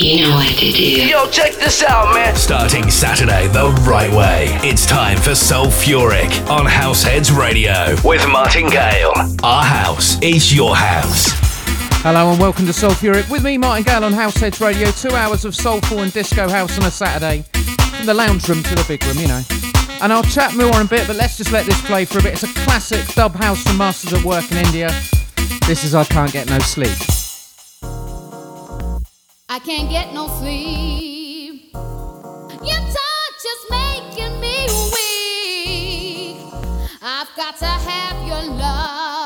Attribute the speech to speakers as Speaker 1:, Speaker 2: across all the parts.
Speaker 1: You know what to do.
Speaker 2: Yo, check this out, man.
Speaker 3: Starting Saturday the right way. It's time for Soulfuric on Househeads Radio with Martin Gale. Our house is your house.
Speaker 4: Hello and welcome to Soulfuric with me, Martin Gale on Househeads Radio. Two hours of soulful and disco house on a Saturday. From the lounge room to the big room, you know. And I'll chat more in a bit, but let's just let this play for a bit. It's a classic dub house from Masters at Work in India. This is I Can't Get No Sleep.
Speaker 5: I can't get no sleep. Your touch is making me weak. I've got to have your love.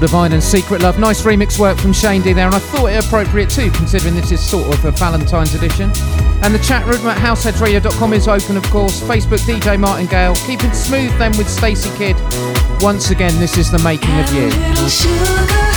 Speaker 6: Divine and Secret Love. Nice remix work from Shane D there, and I thought it appropriate too, considering this is sort of a Valentine's edition. And the chat room at househeadsradio.com is open, of course. Facebook DJ Martin Gale, Keeping smooth then with Stacey Kidd. Once again, this is the making of you.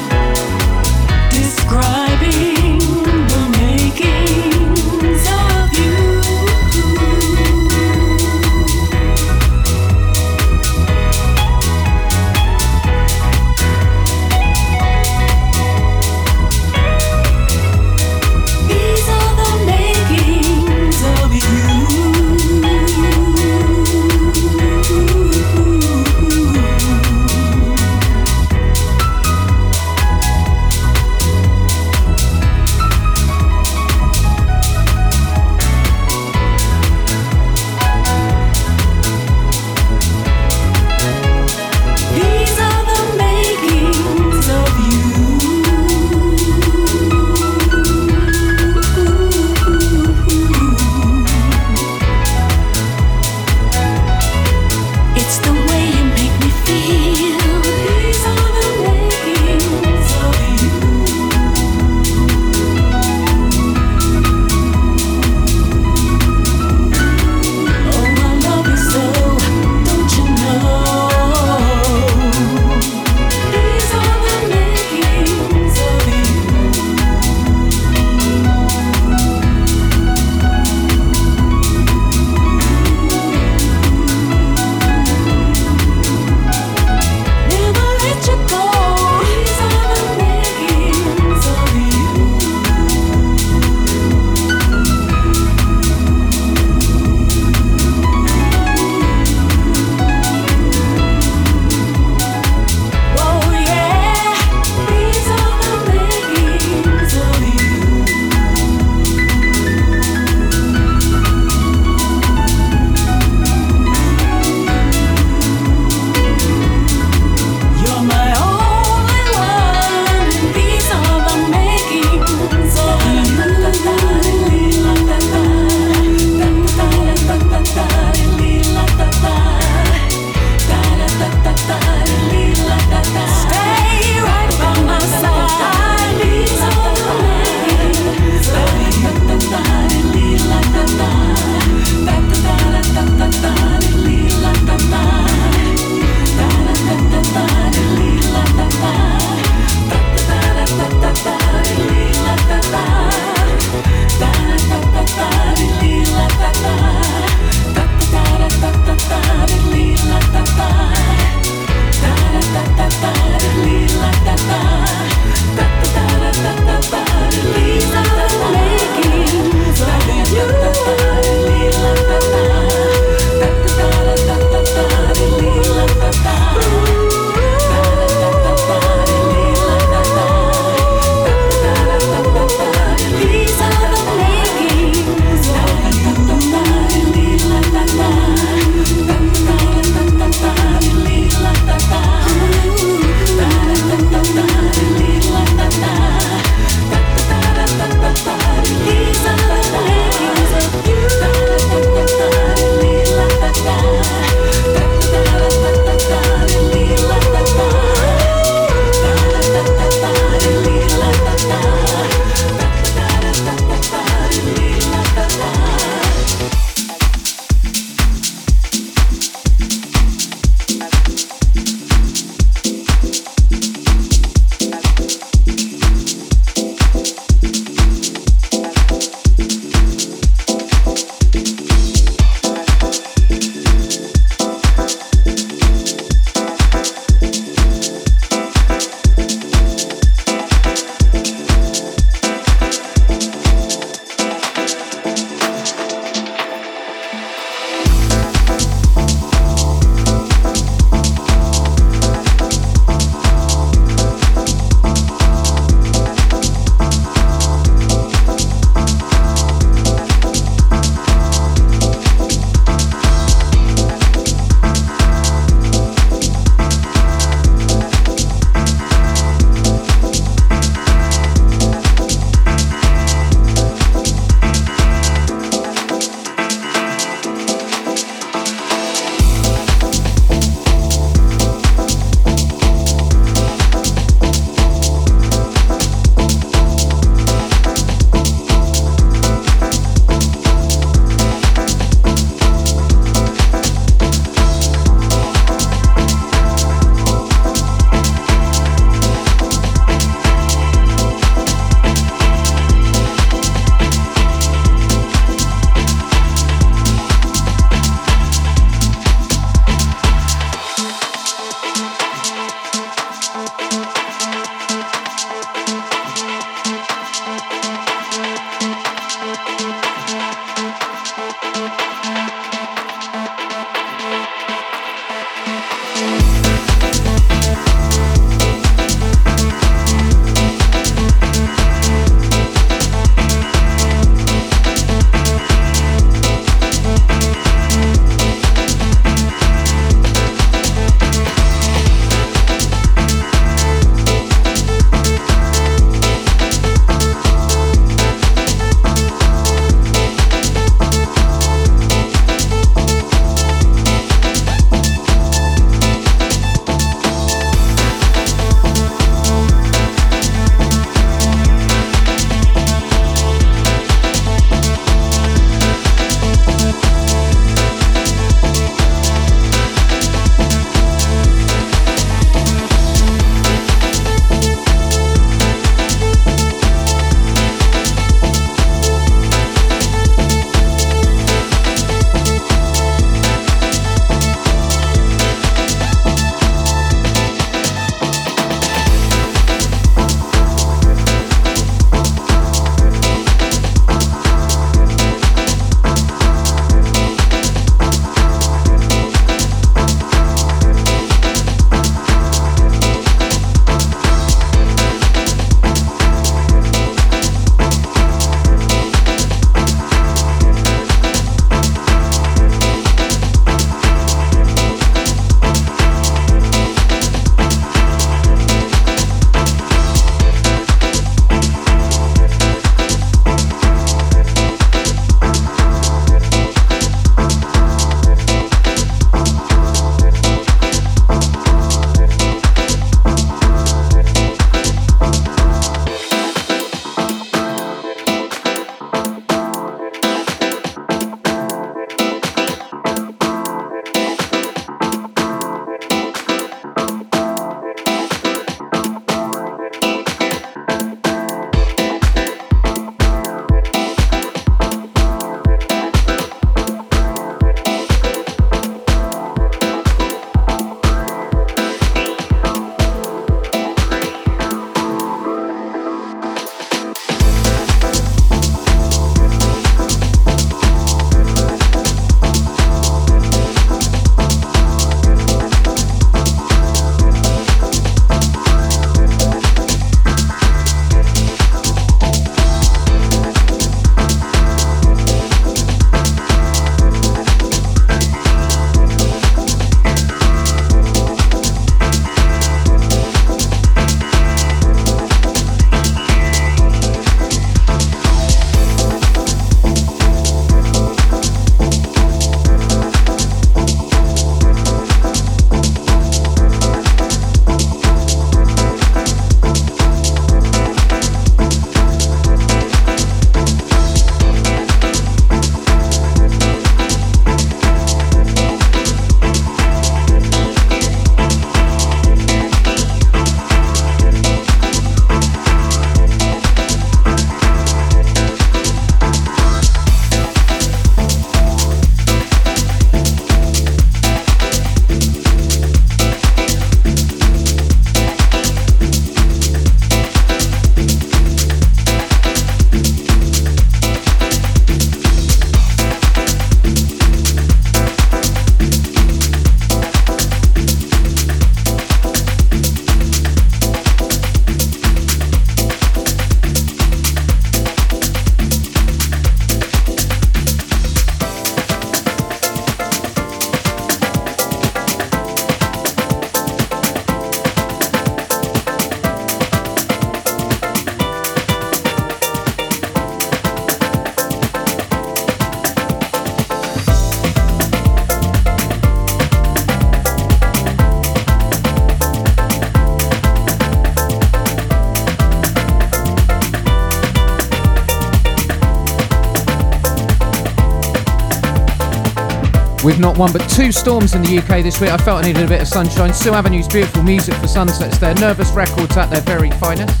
Speaker 4: With not one but two storms in the UK this week. I felt I needed a bit of sunshine. Sue Avenue's beautiful music for sunsets there. Nervous Records at their very finest.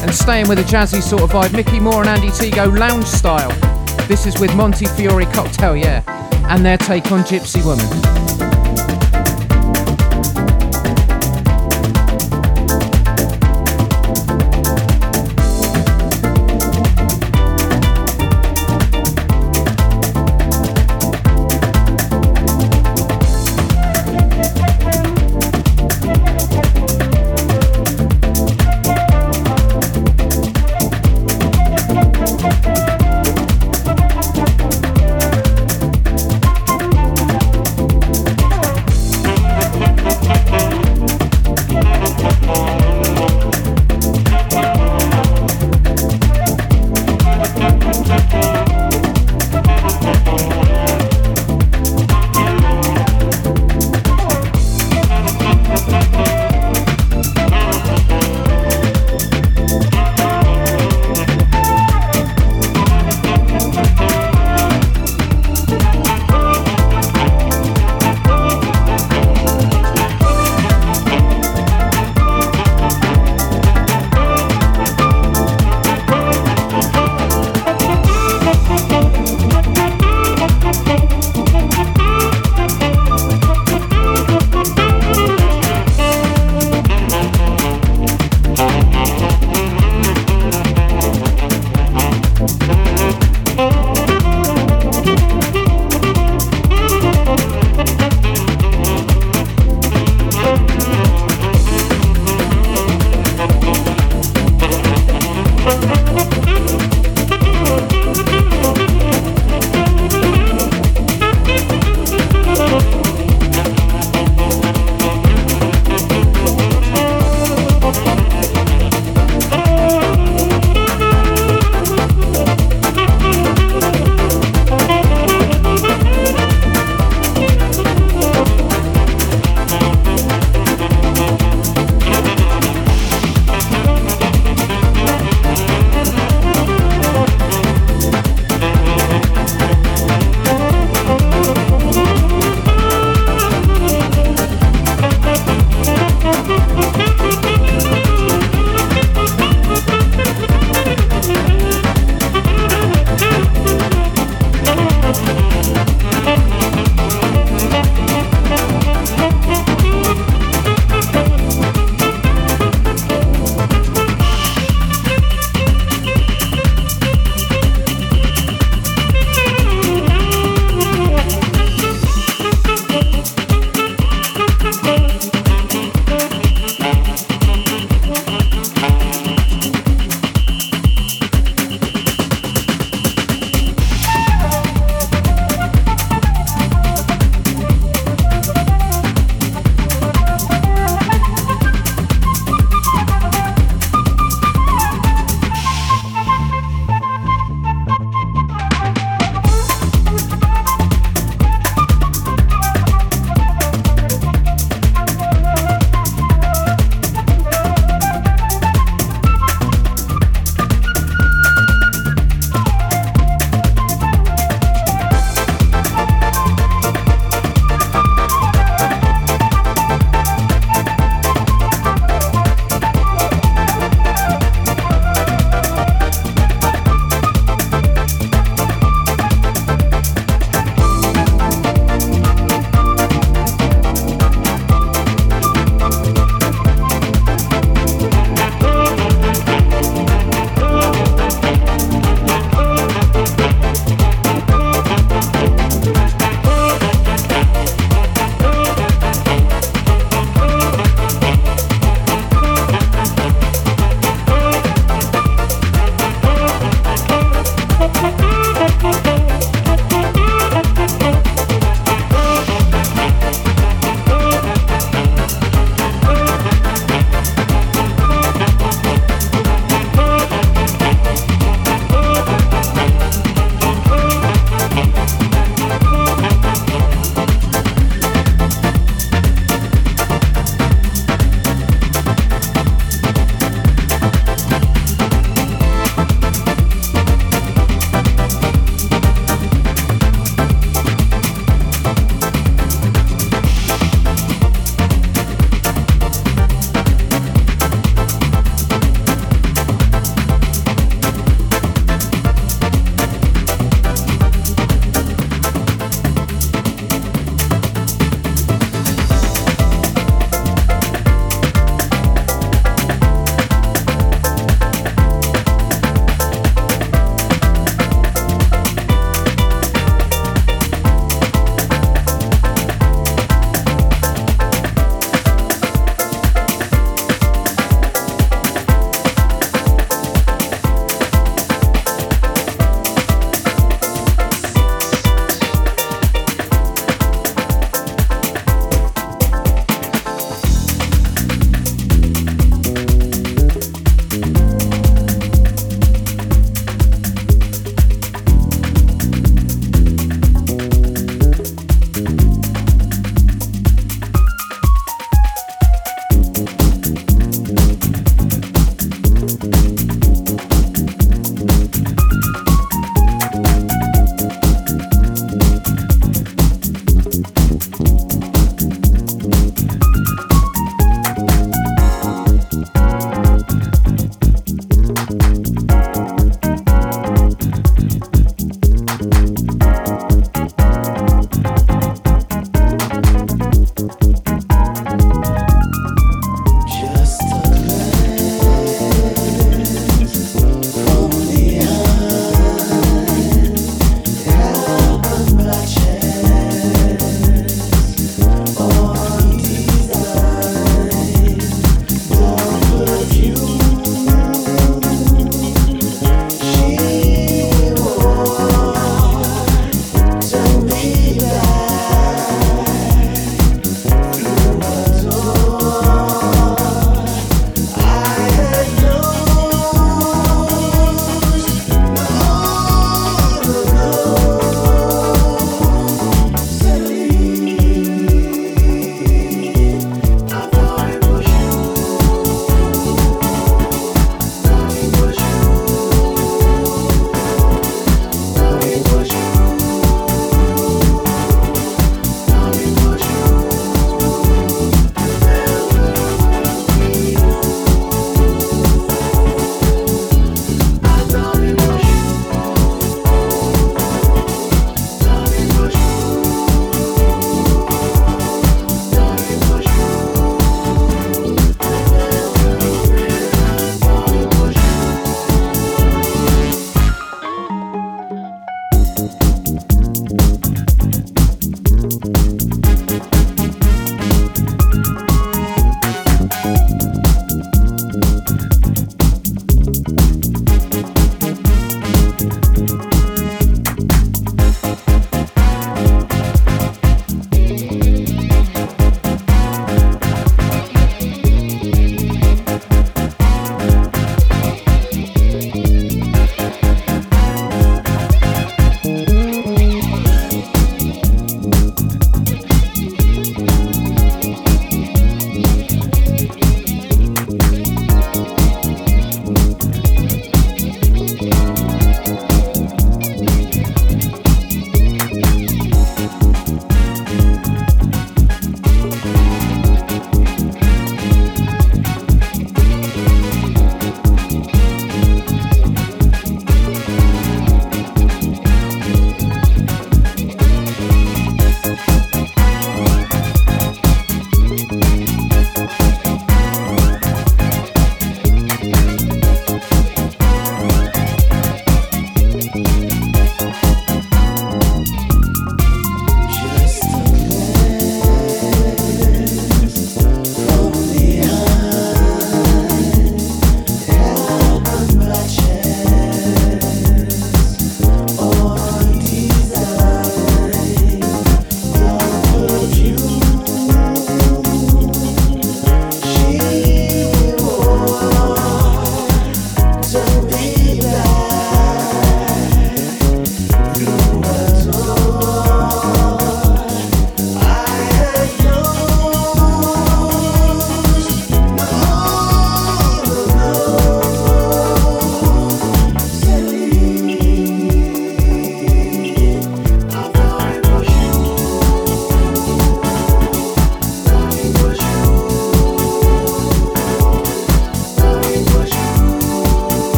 Speaker 4: And staying with a jazzy sort of vibe, Micky More and Andy Tee go lounge style. This is with Montefiori Cocktail, yeah, and their take on Gypsy Woman.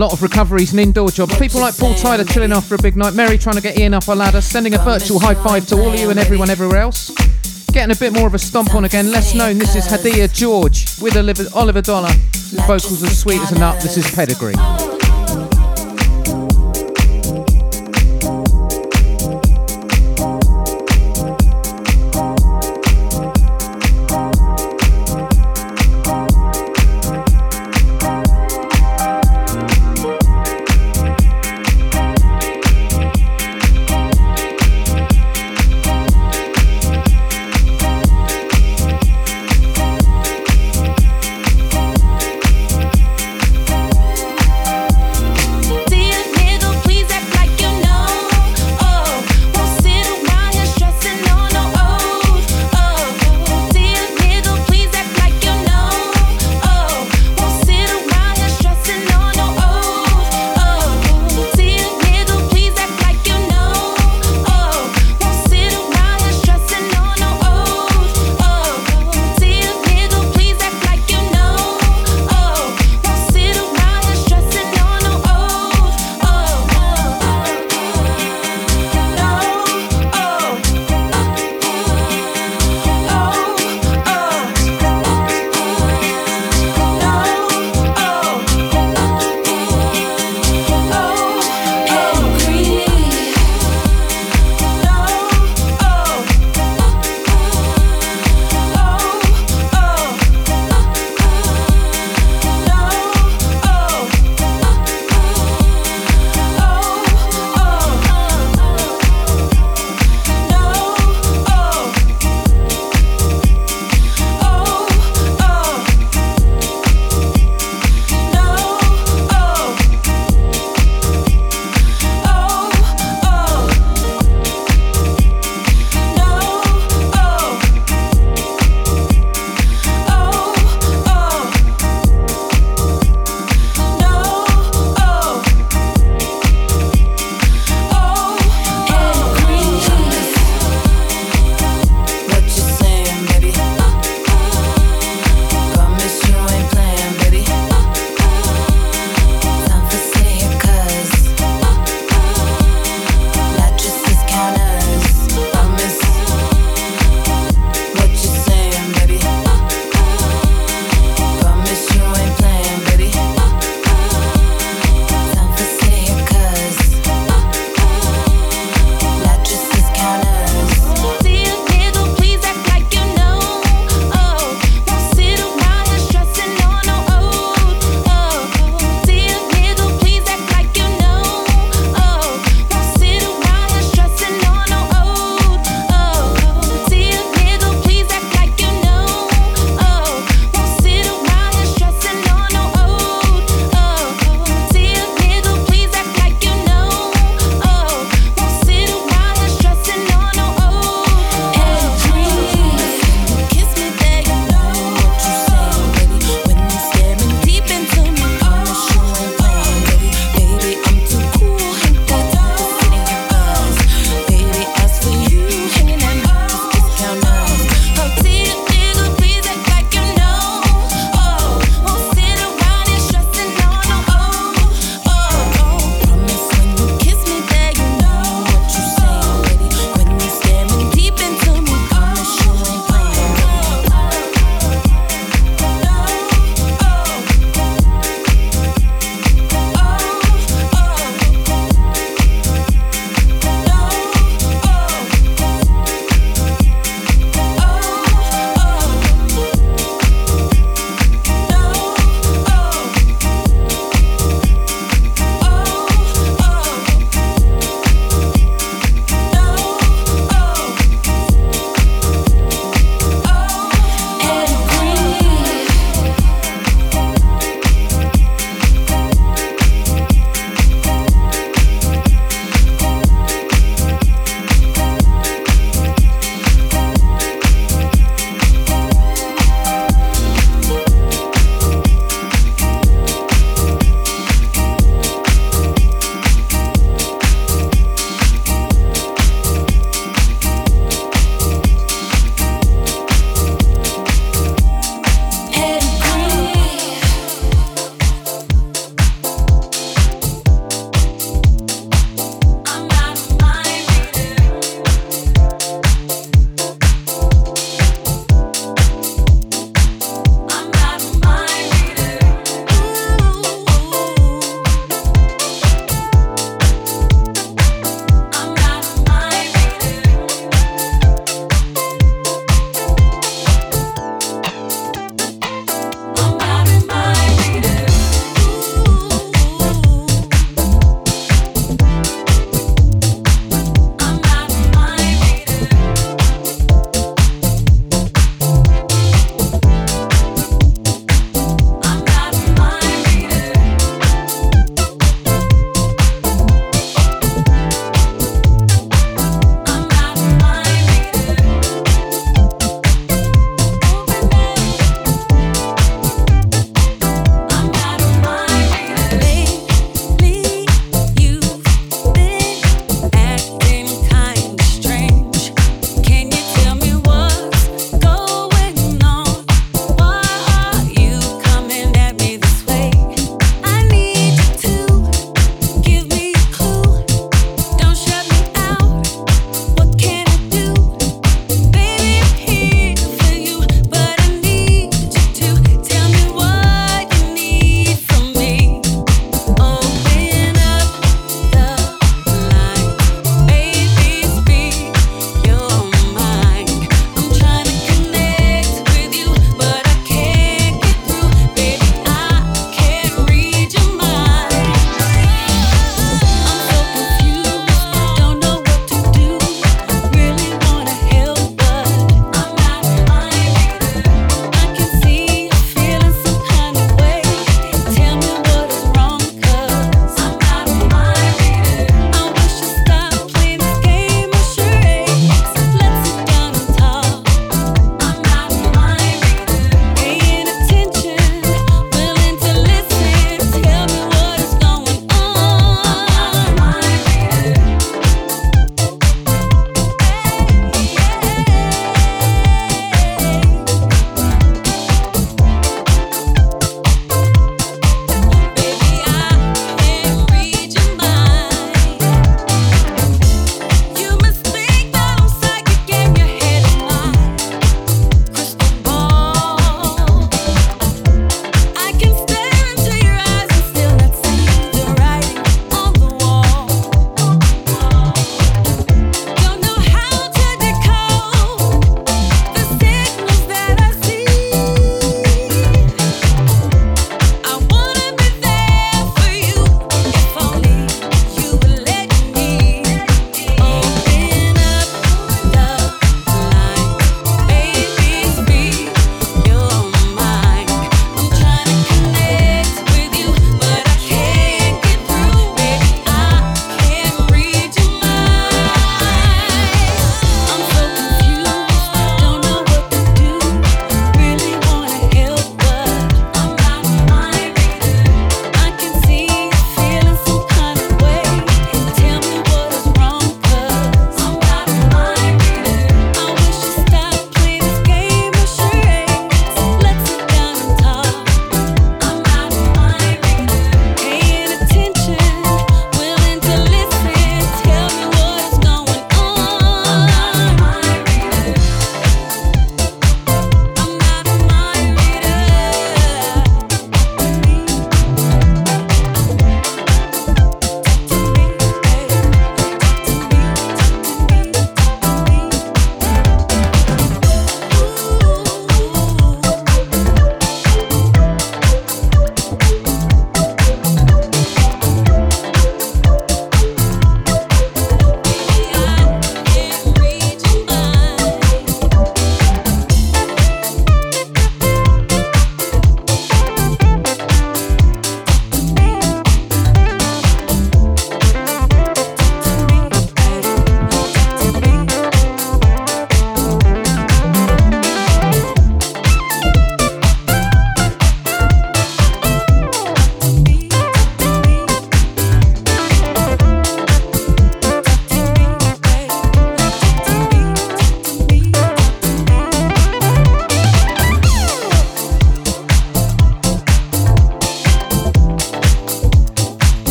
Speaker 4: Lot of recoveries and indoor jobs. People like Paul Tyler chilling after a big night. Mary trying to get Ian up a ladder. Sending a virtual high five to all of you and everyone everywhere else. Getting a bit more of a stomp on again. Less known, this is Hadia George with Oliver Dollar. Vocals as sweet as a nut. This is Pedigree.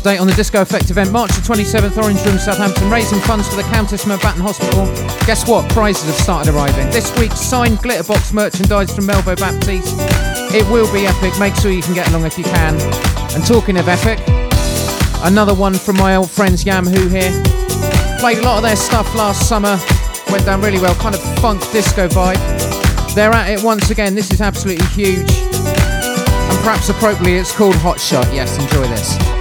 Speaker 4: Update on the Disco Effect event, March the 27th, Orange Room, Southampton, raising funds for the Countess Mountbatten Hospital. Guess what? Prizes have started arriving. This week's signed Glitterbox merchandise from Melvo Baptiste. It will be epic. Make sure you can get along if you can. And talking of epic, another one from my old friends Yamhoo here. Played a lot of their stuff last summer. Went down really well, kind of funk disco vibe. They're at it once again. This is absolutely huge. And perhaps appropriately, it's called Hot Shot. Yes, enjoy this.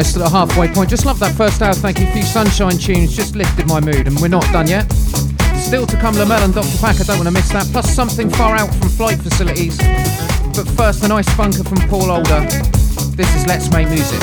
Speaker 4: Almost at the halfway point. Just love that first hour. Thank you. A few sunshine tunes just lifted my mood, and we're not done yet. Still to come, Lamel and Dr. Pack. I don't want to miss that. Plus something far out from Flight Facilities. But first, a nice funker from Paul Older. This is Let's Make Music.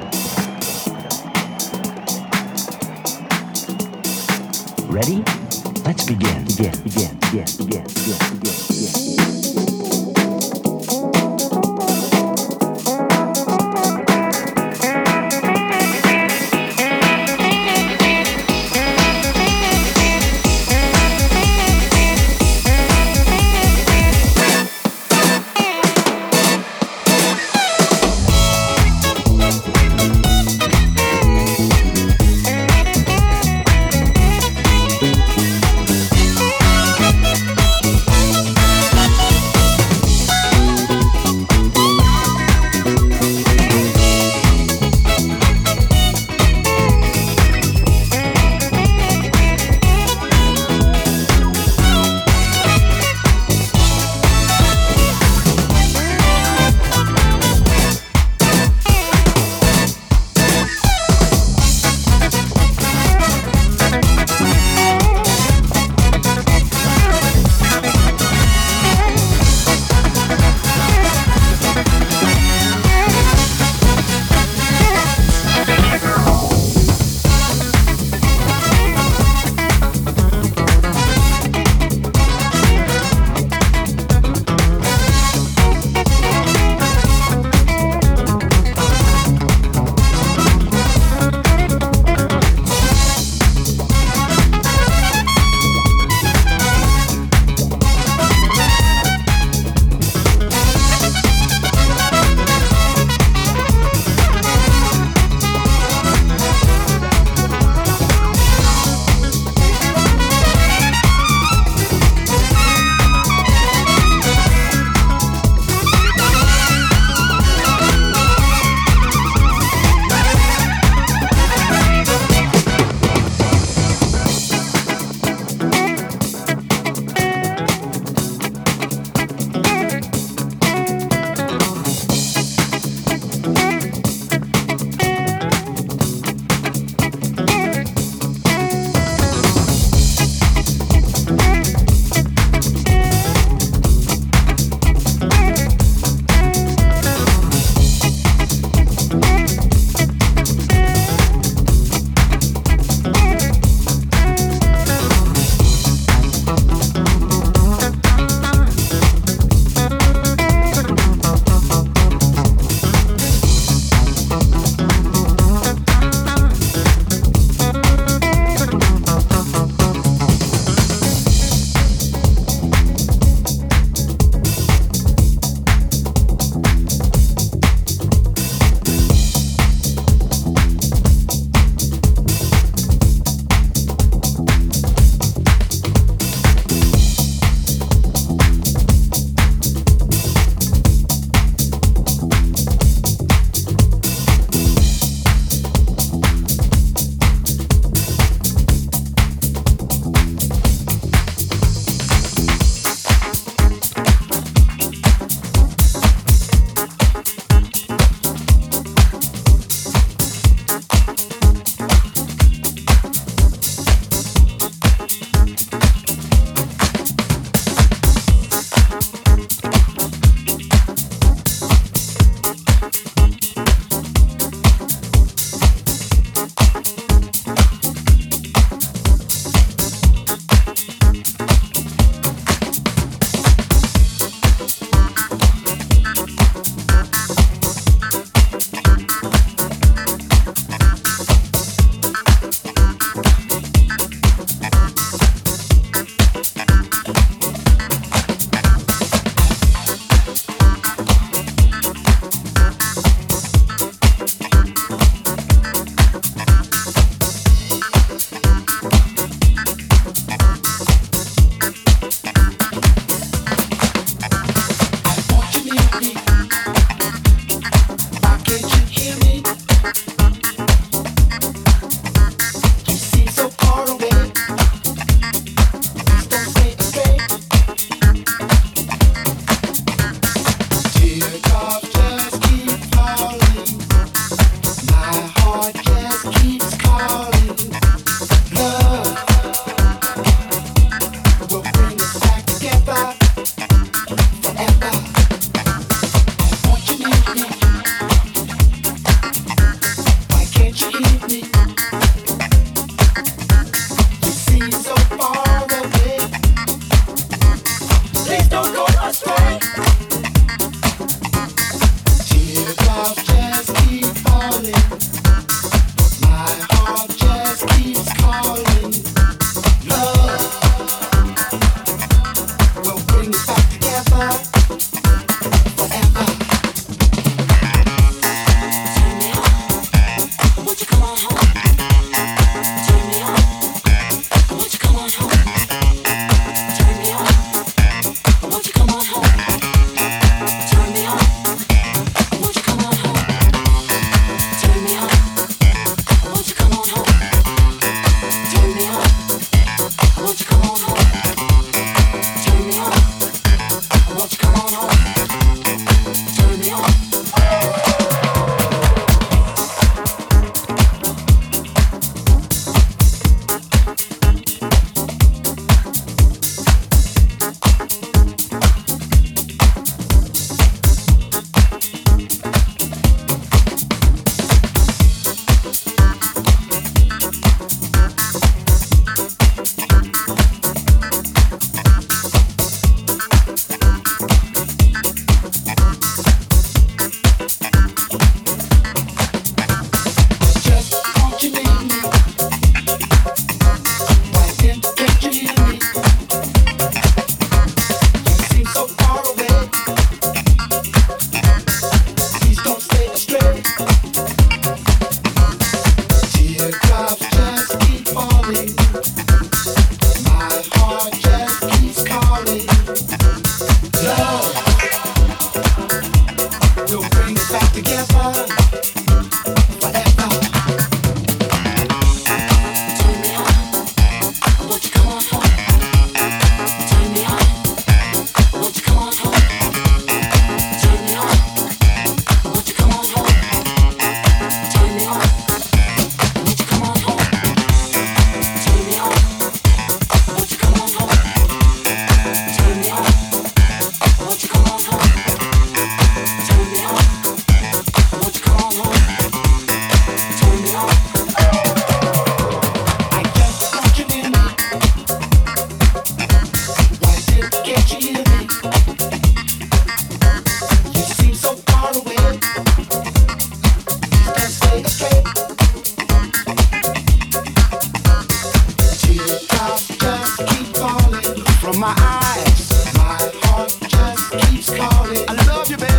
Speaker 1: Ready? Let's begin. Begin, begin, begin, begin, begin, begin.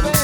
Speaker 7: News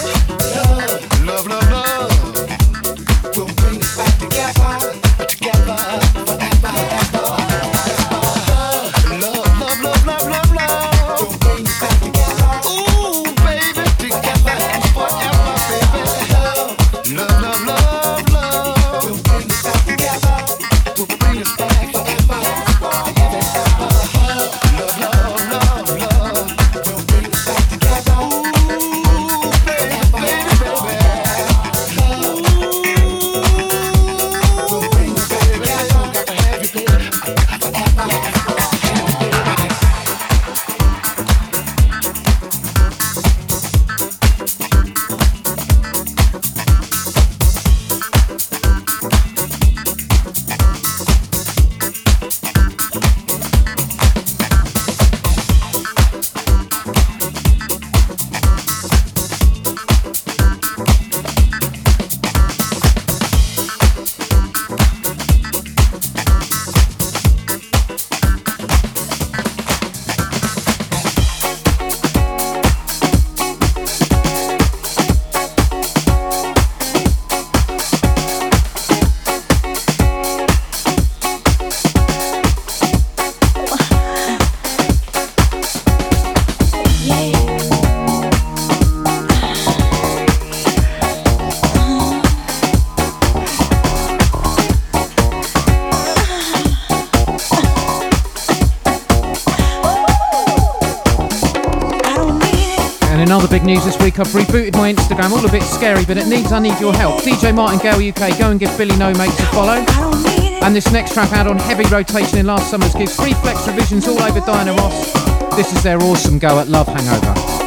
Speaker 7: Instagram, all a bit scary, but it needs I need your help. DJ Martin Gale UK, go and give Billy No Mates a follow. And this next track out on heavy rotation in last summer's gives free flex revisions all over Diana Ross. This is their awesome go at Love Hangover.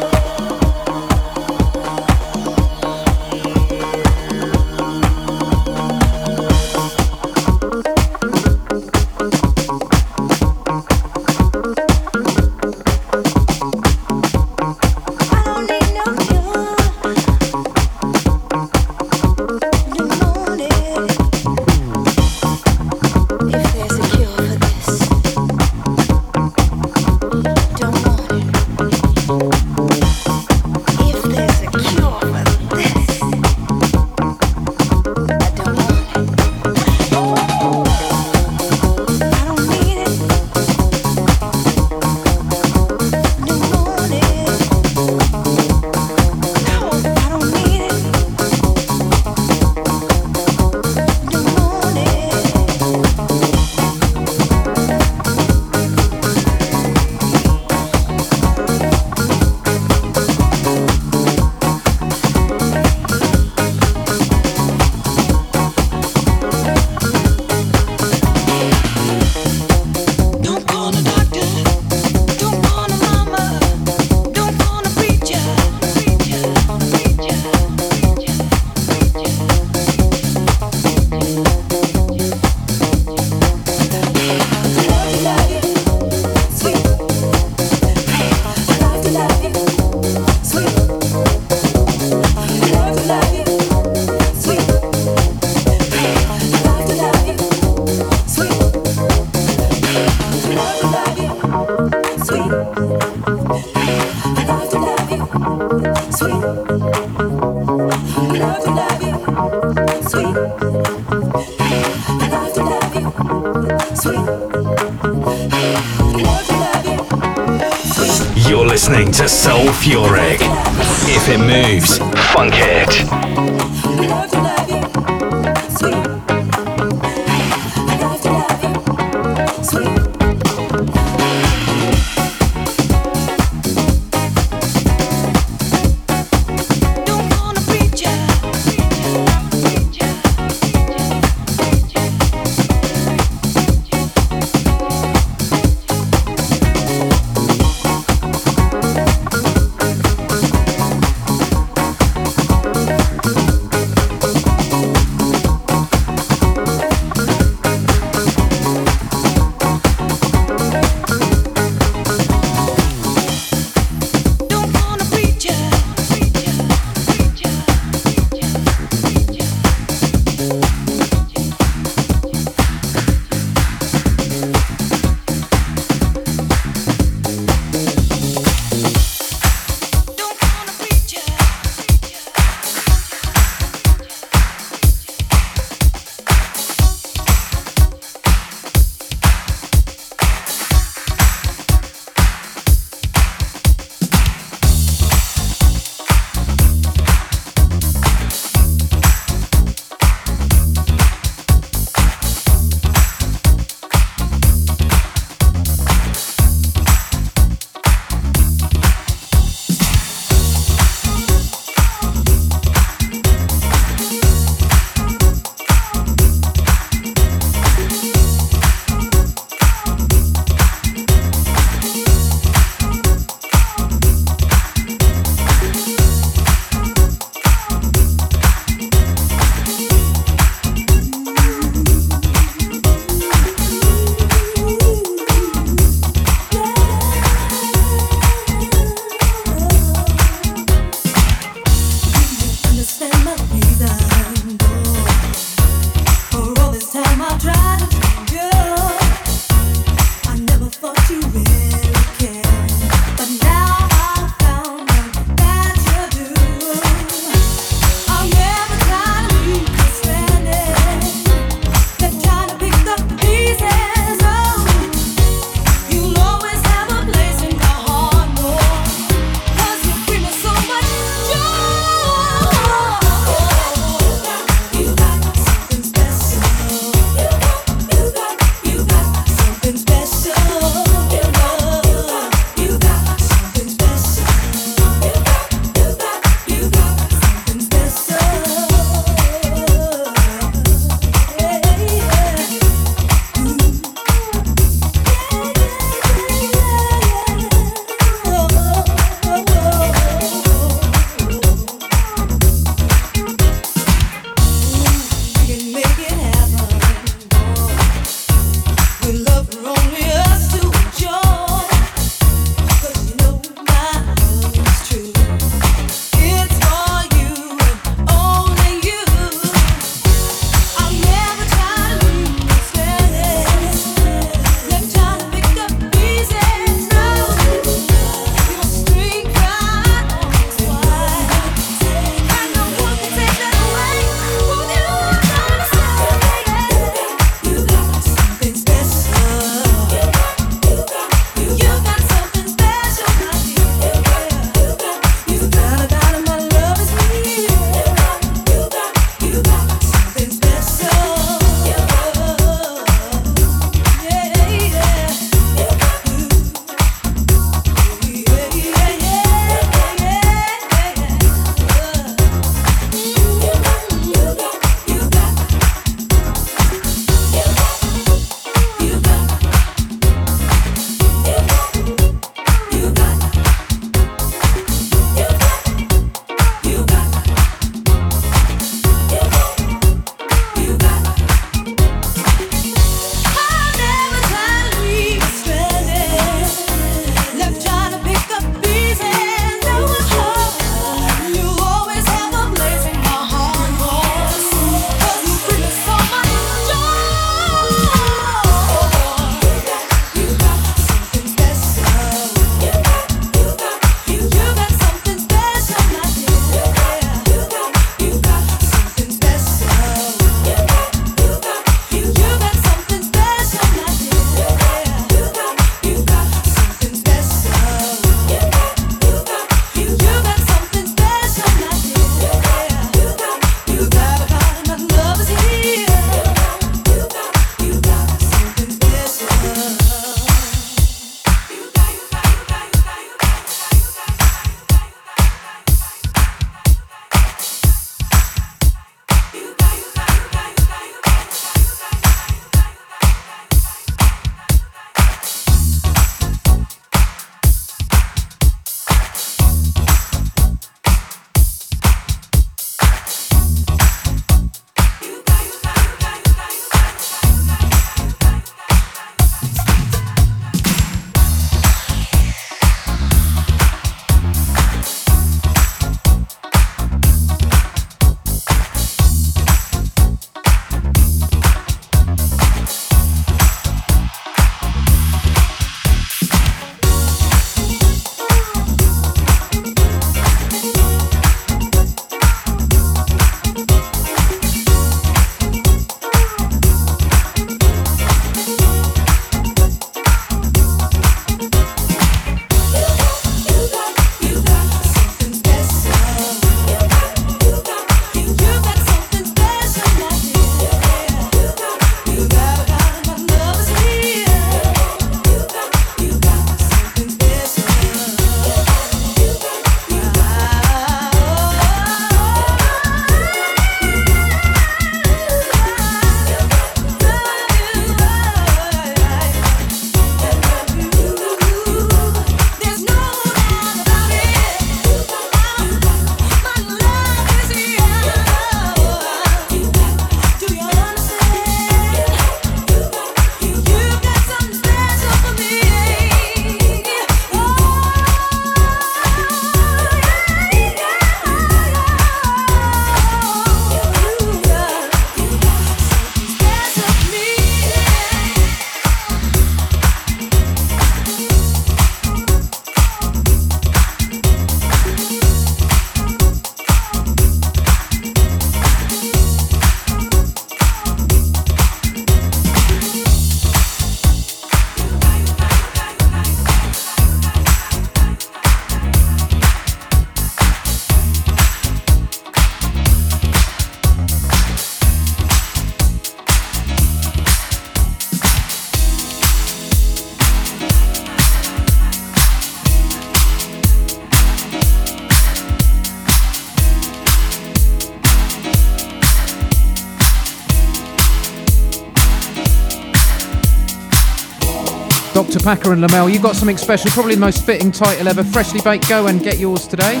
Speaker 8: Packer and Lamel, you've got something special, probably the most fitting title ever. Freshly baked, go and get yours today.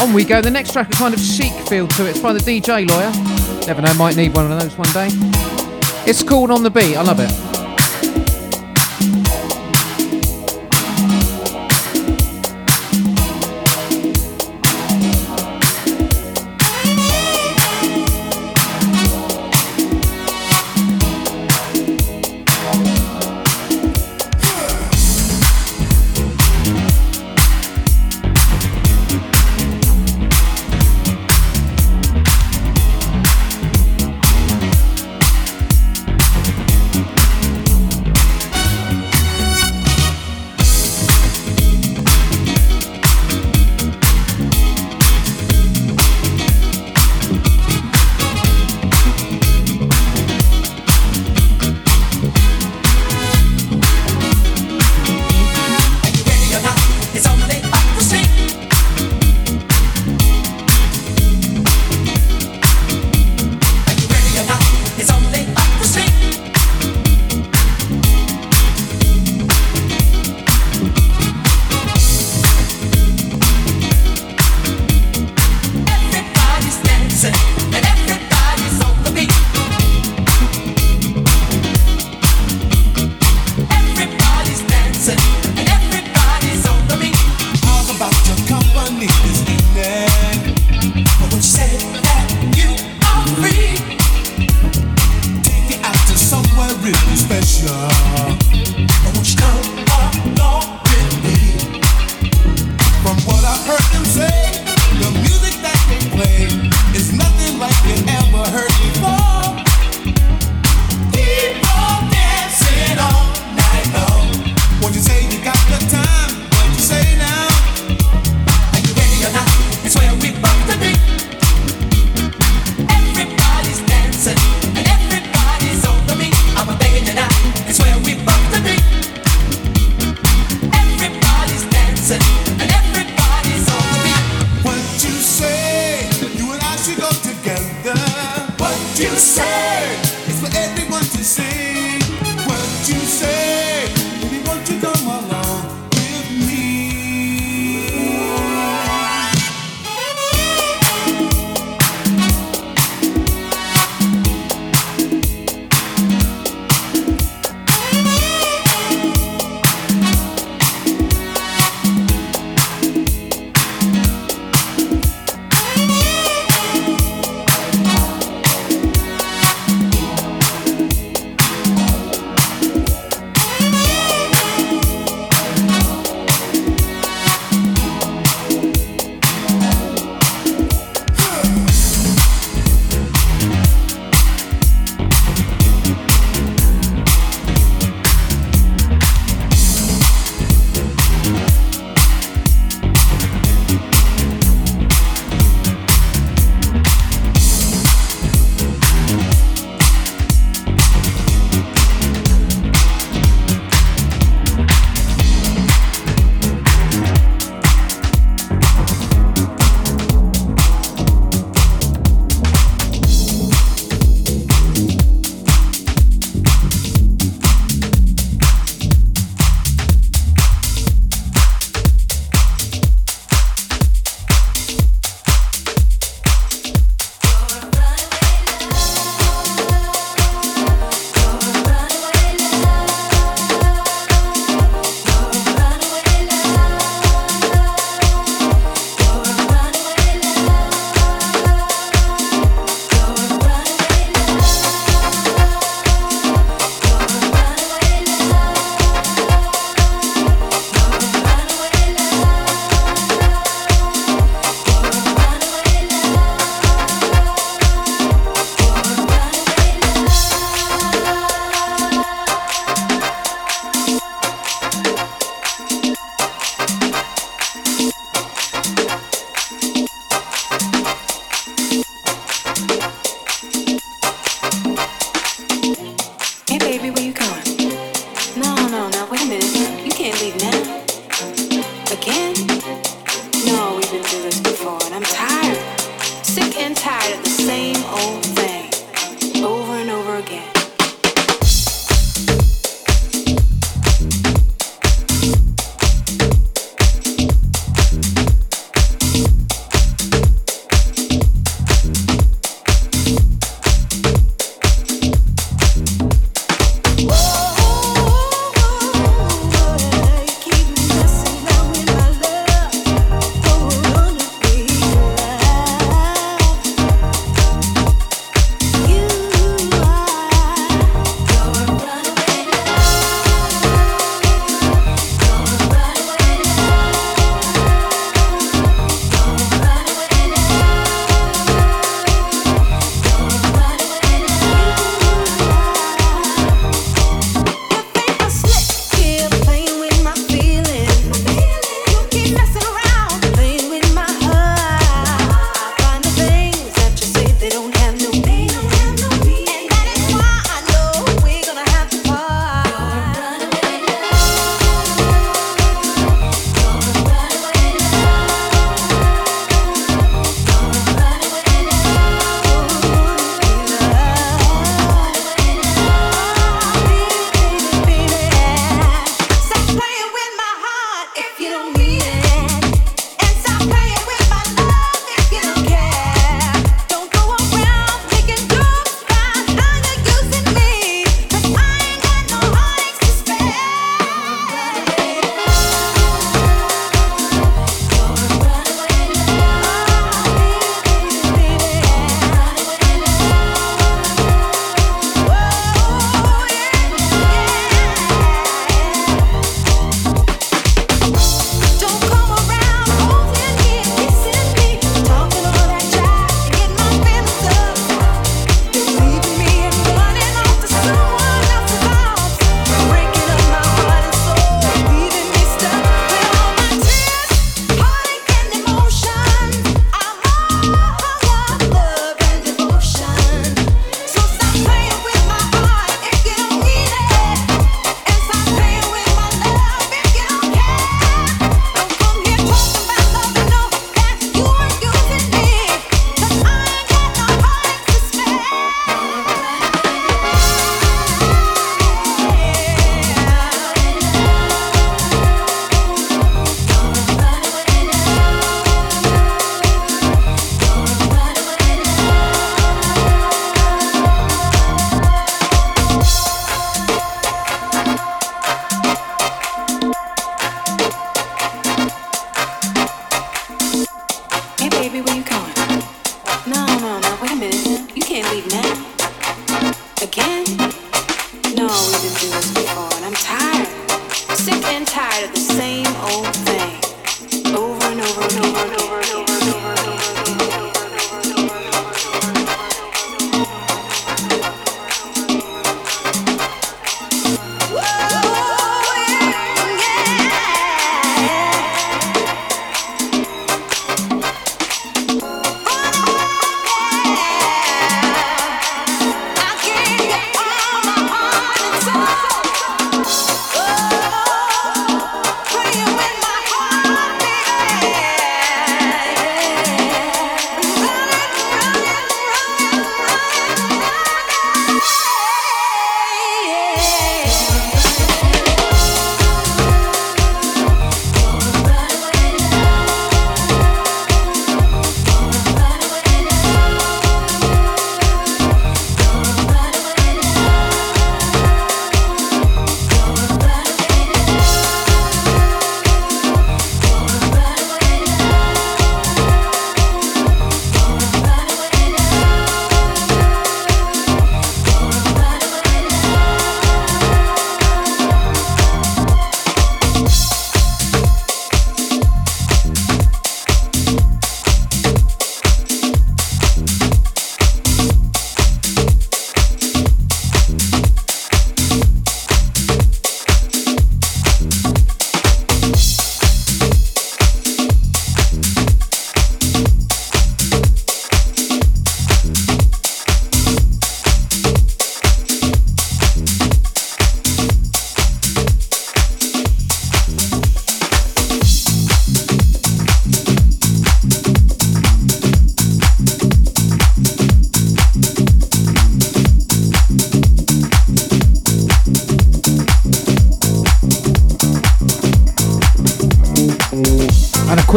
Speaker 8: On we go. The next track, a kind of chic feel to it. It's by the DJ Lawyer. Never know, might need one of those one day. It's called On the Beat. I love it.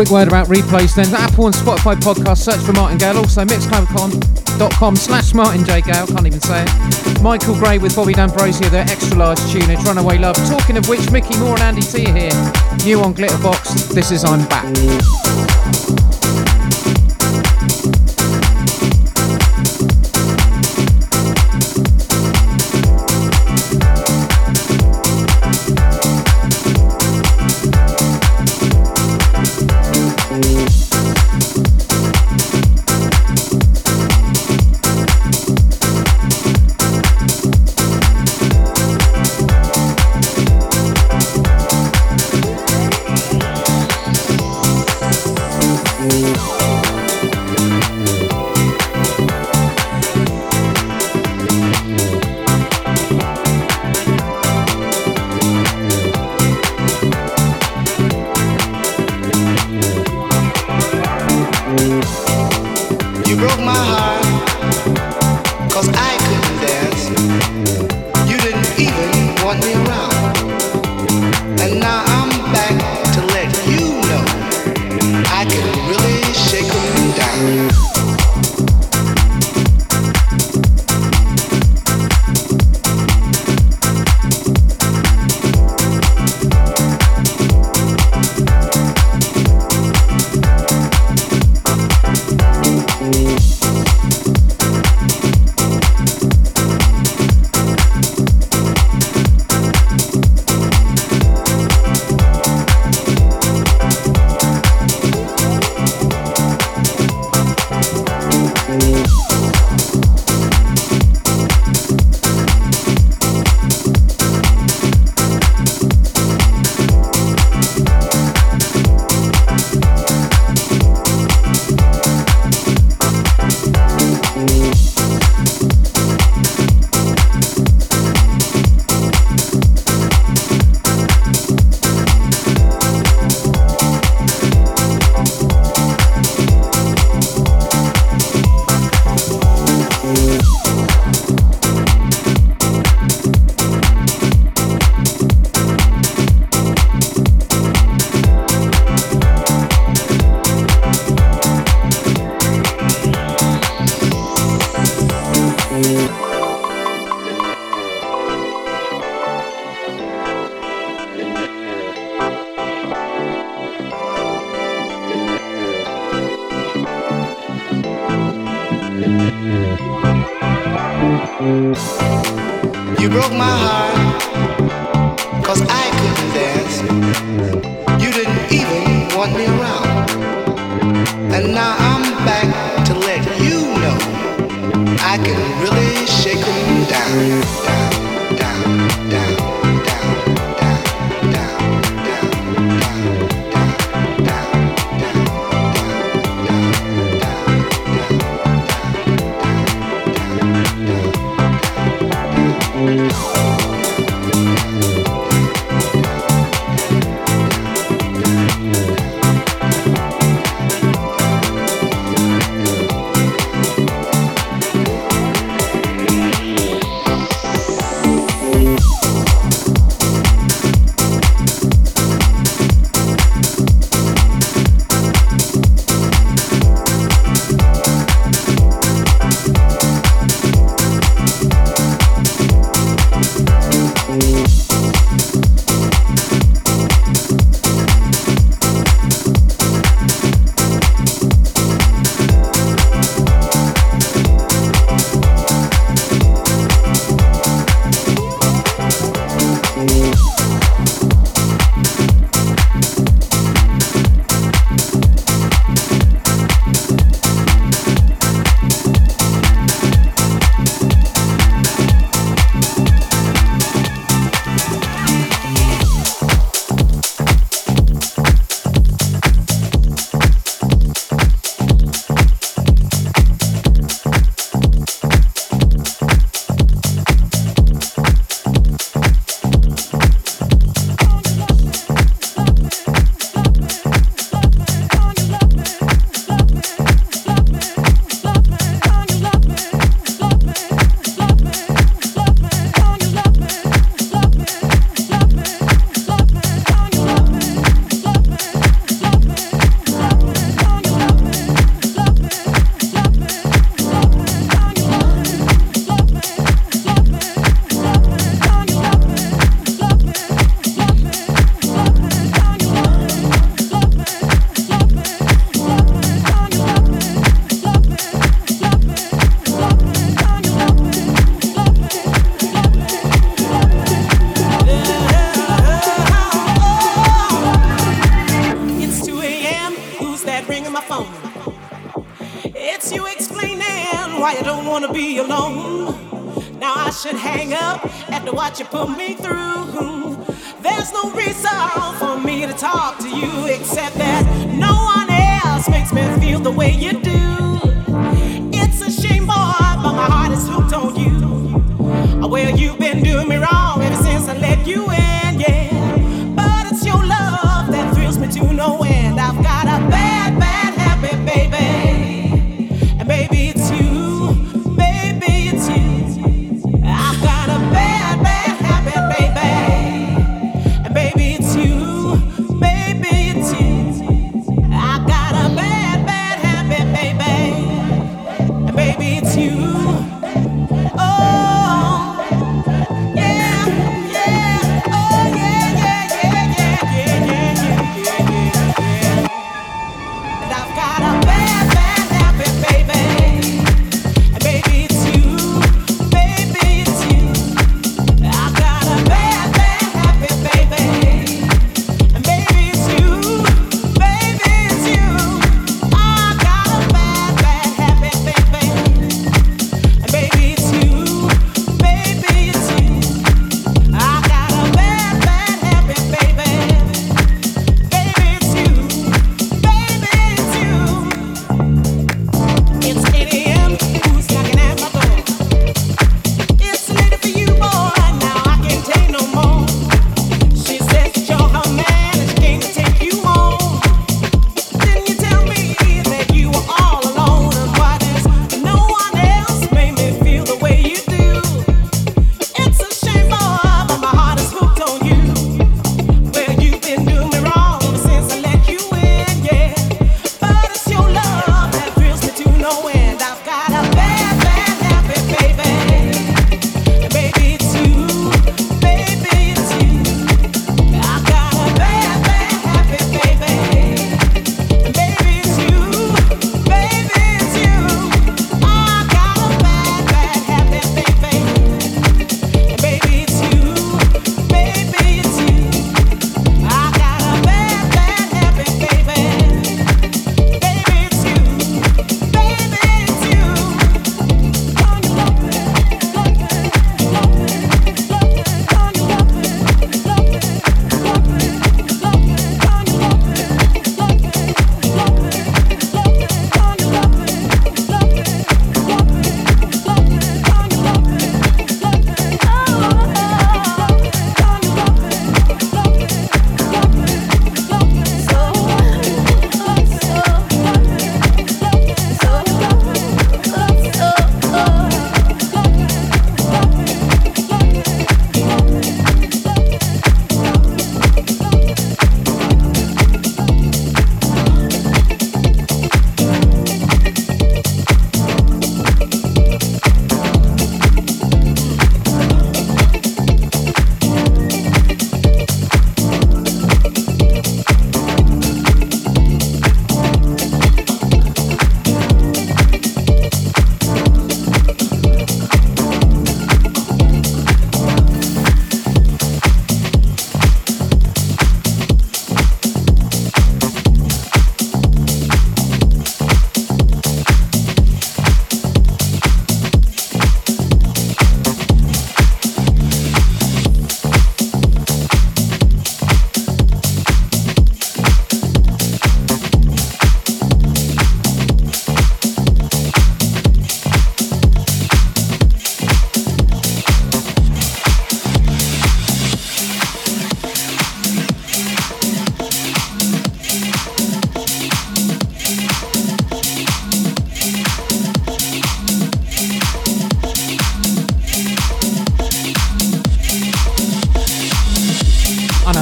Speaker 4: Quick word about replays then. Apple and Spotify podcast, search for Martin Gale. Also, mixcloud.com slash Martin J. Gale, can't even say it. Michael Gray with Bobby D'Ambrosio, their extra large tunage, Runaway Love. Talking of which, Micky More and Andy Tee are here. New on Glitterbox, this is I'm Back.
Speaker 9: You broke my heart, cause I couldn't dance. You didn't even want me around. And now I'm back to let you know I can really shake them down, down,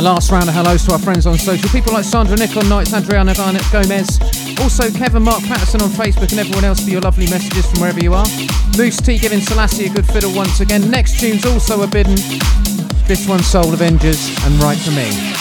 Speaker 6: last round of hellos to our friends on social. People like Sandra Nick Knights, Nights, Adriana Garnett Gomez. Also, Kevin Mark Patterson on Facebook and everyone else for your lovely messages from wherever you are. Mousse T giving Selassie a good fiddle once again. Next tune's also a bidden. This one's Soul Avengerz and Right for Me.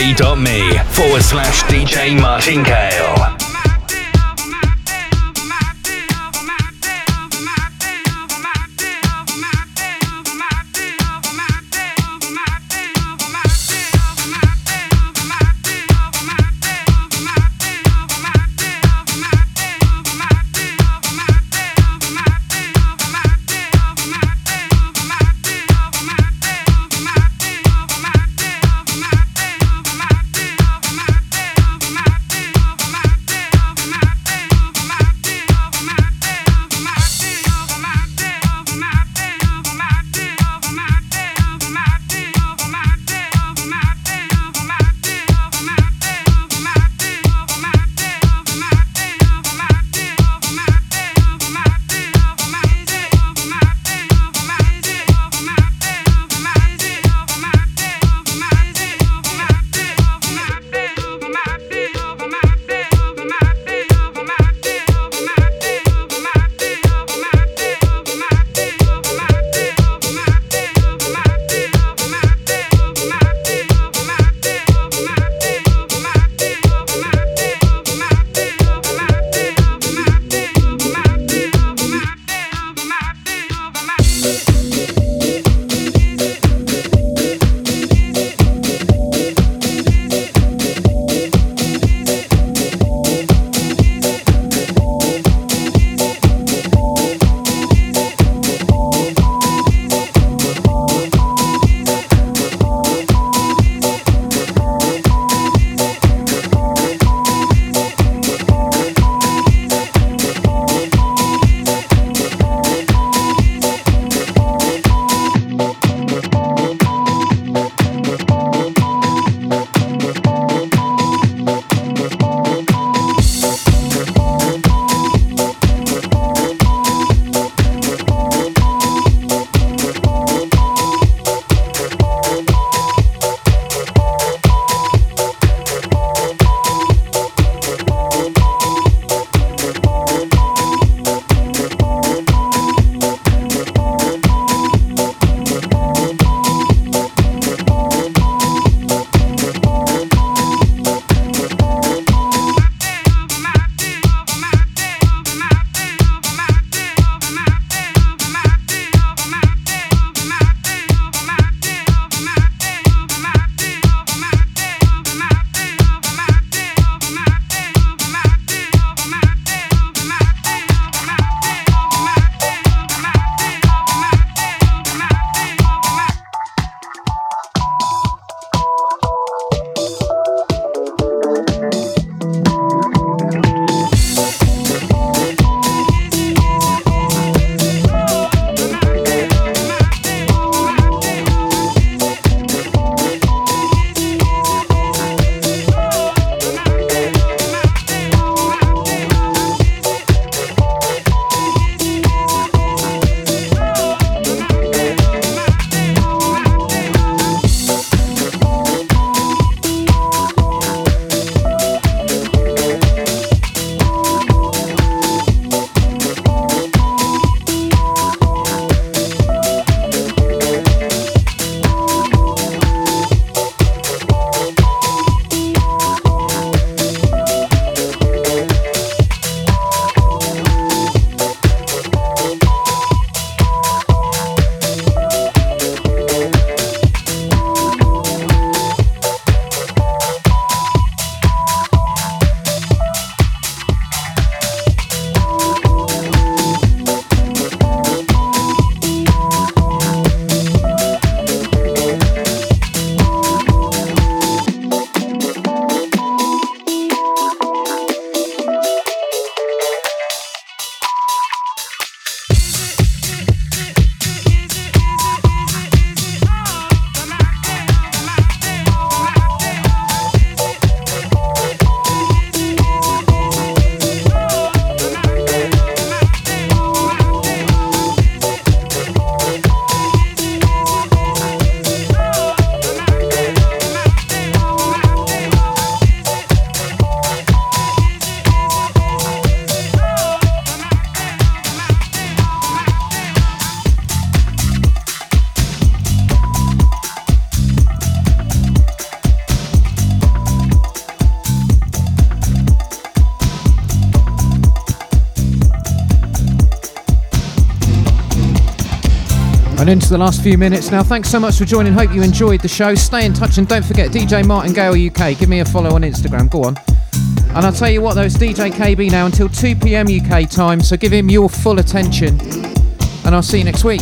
Speaker 3: fb.me forward slash DJ Martin
Speaker 10: into the last few minutes now. Thanks so much for joining. Hope you enjoyed the show. Stay in touch and don't forget DJ Martin Gale UK. Give me a follow on Instagram. Go on. And I'll tell you what, though, it's DJ KB now until 2 pm UK time, so give him your full attention. And I'll see you next week.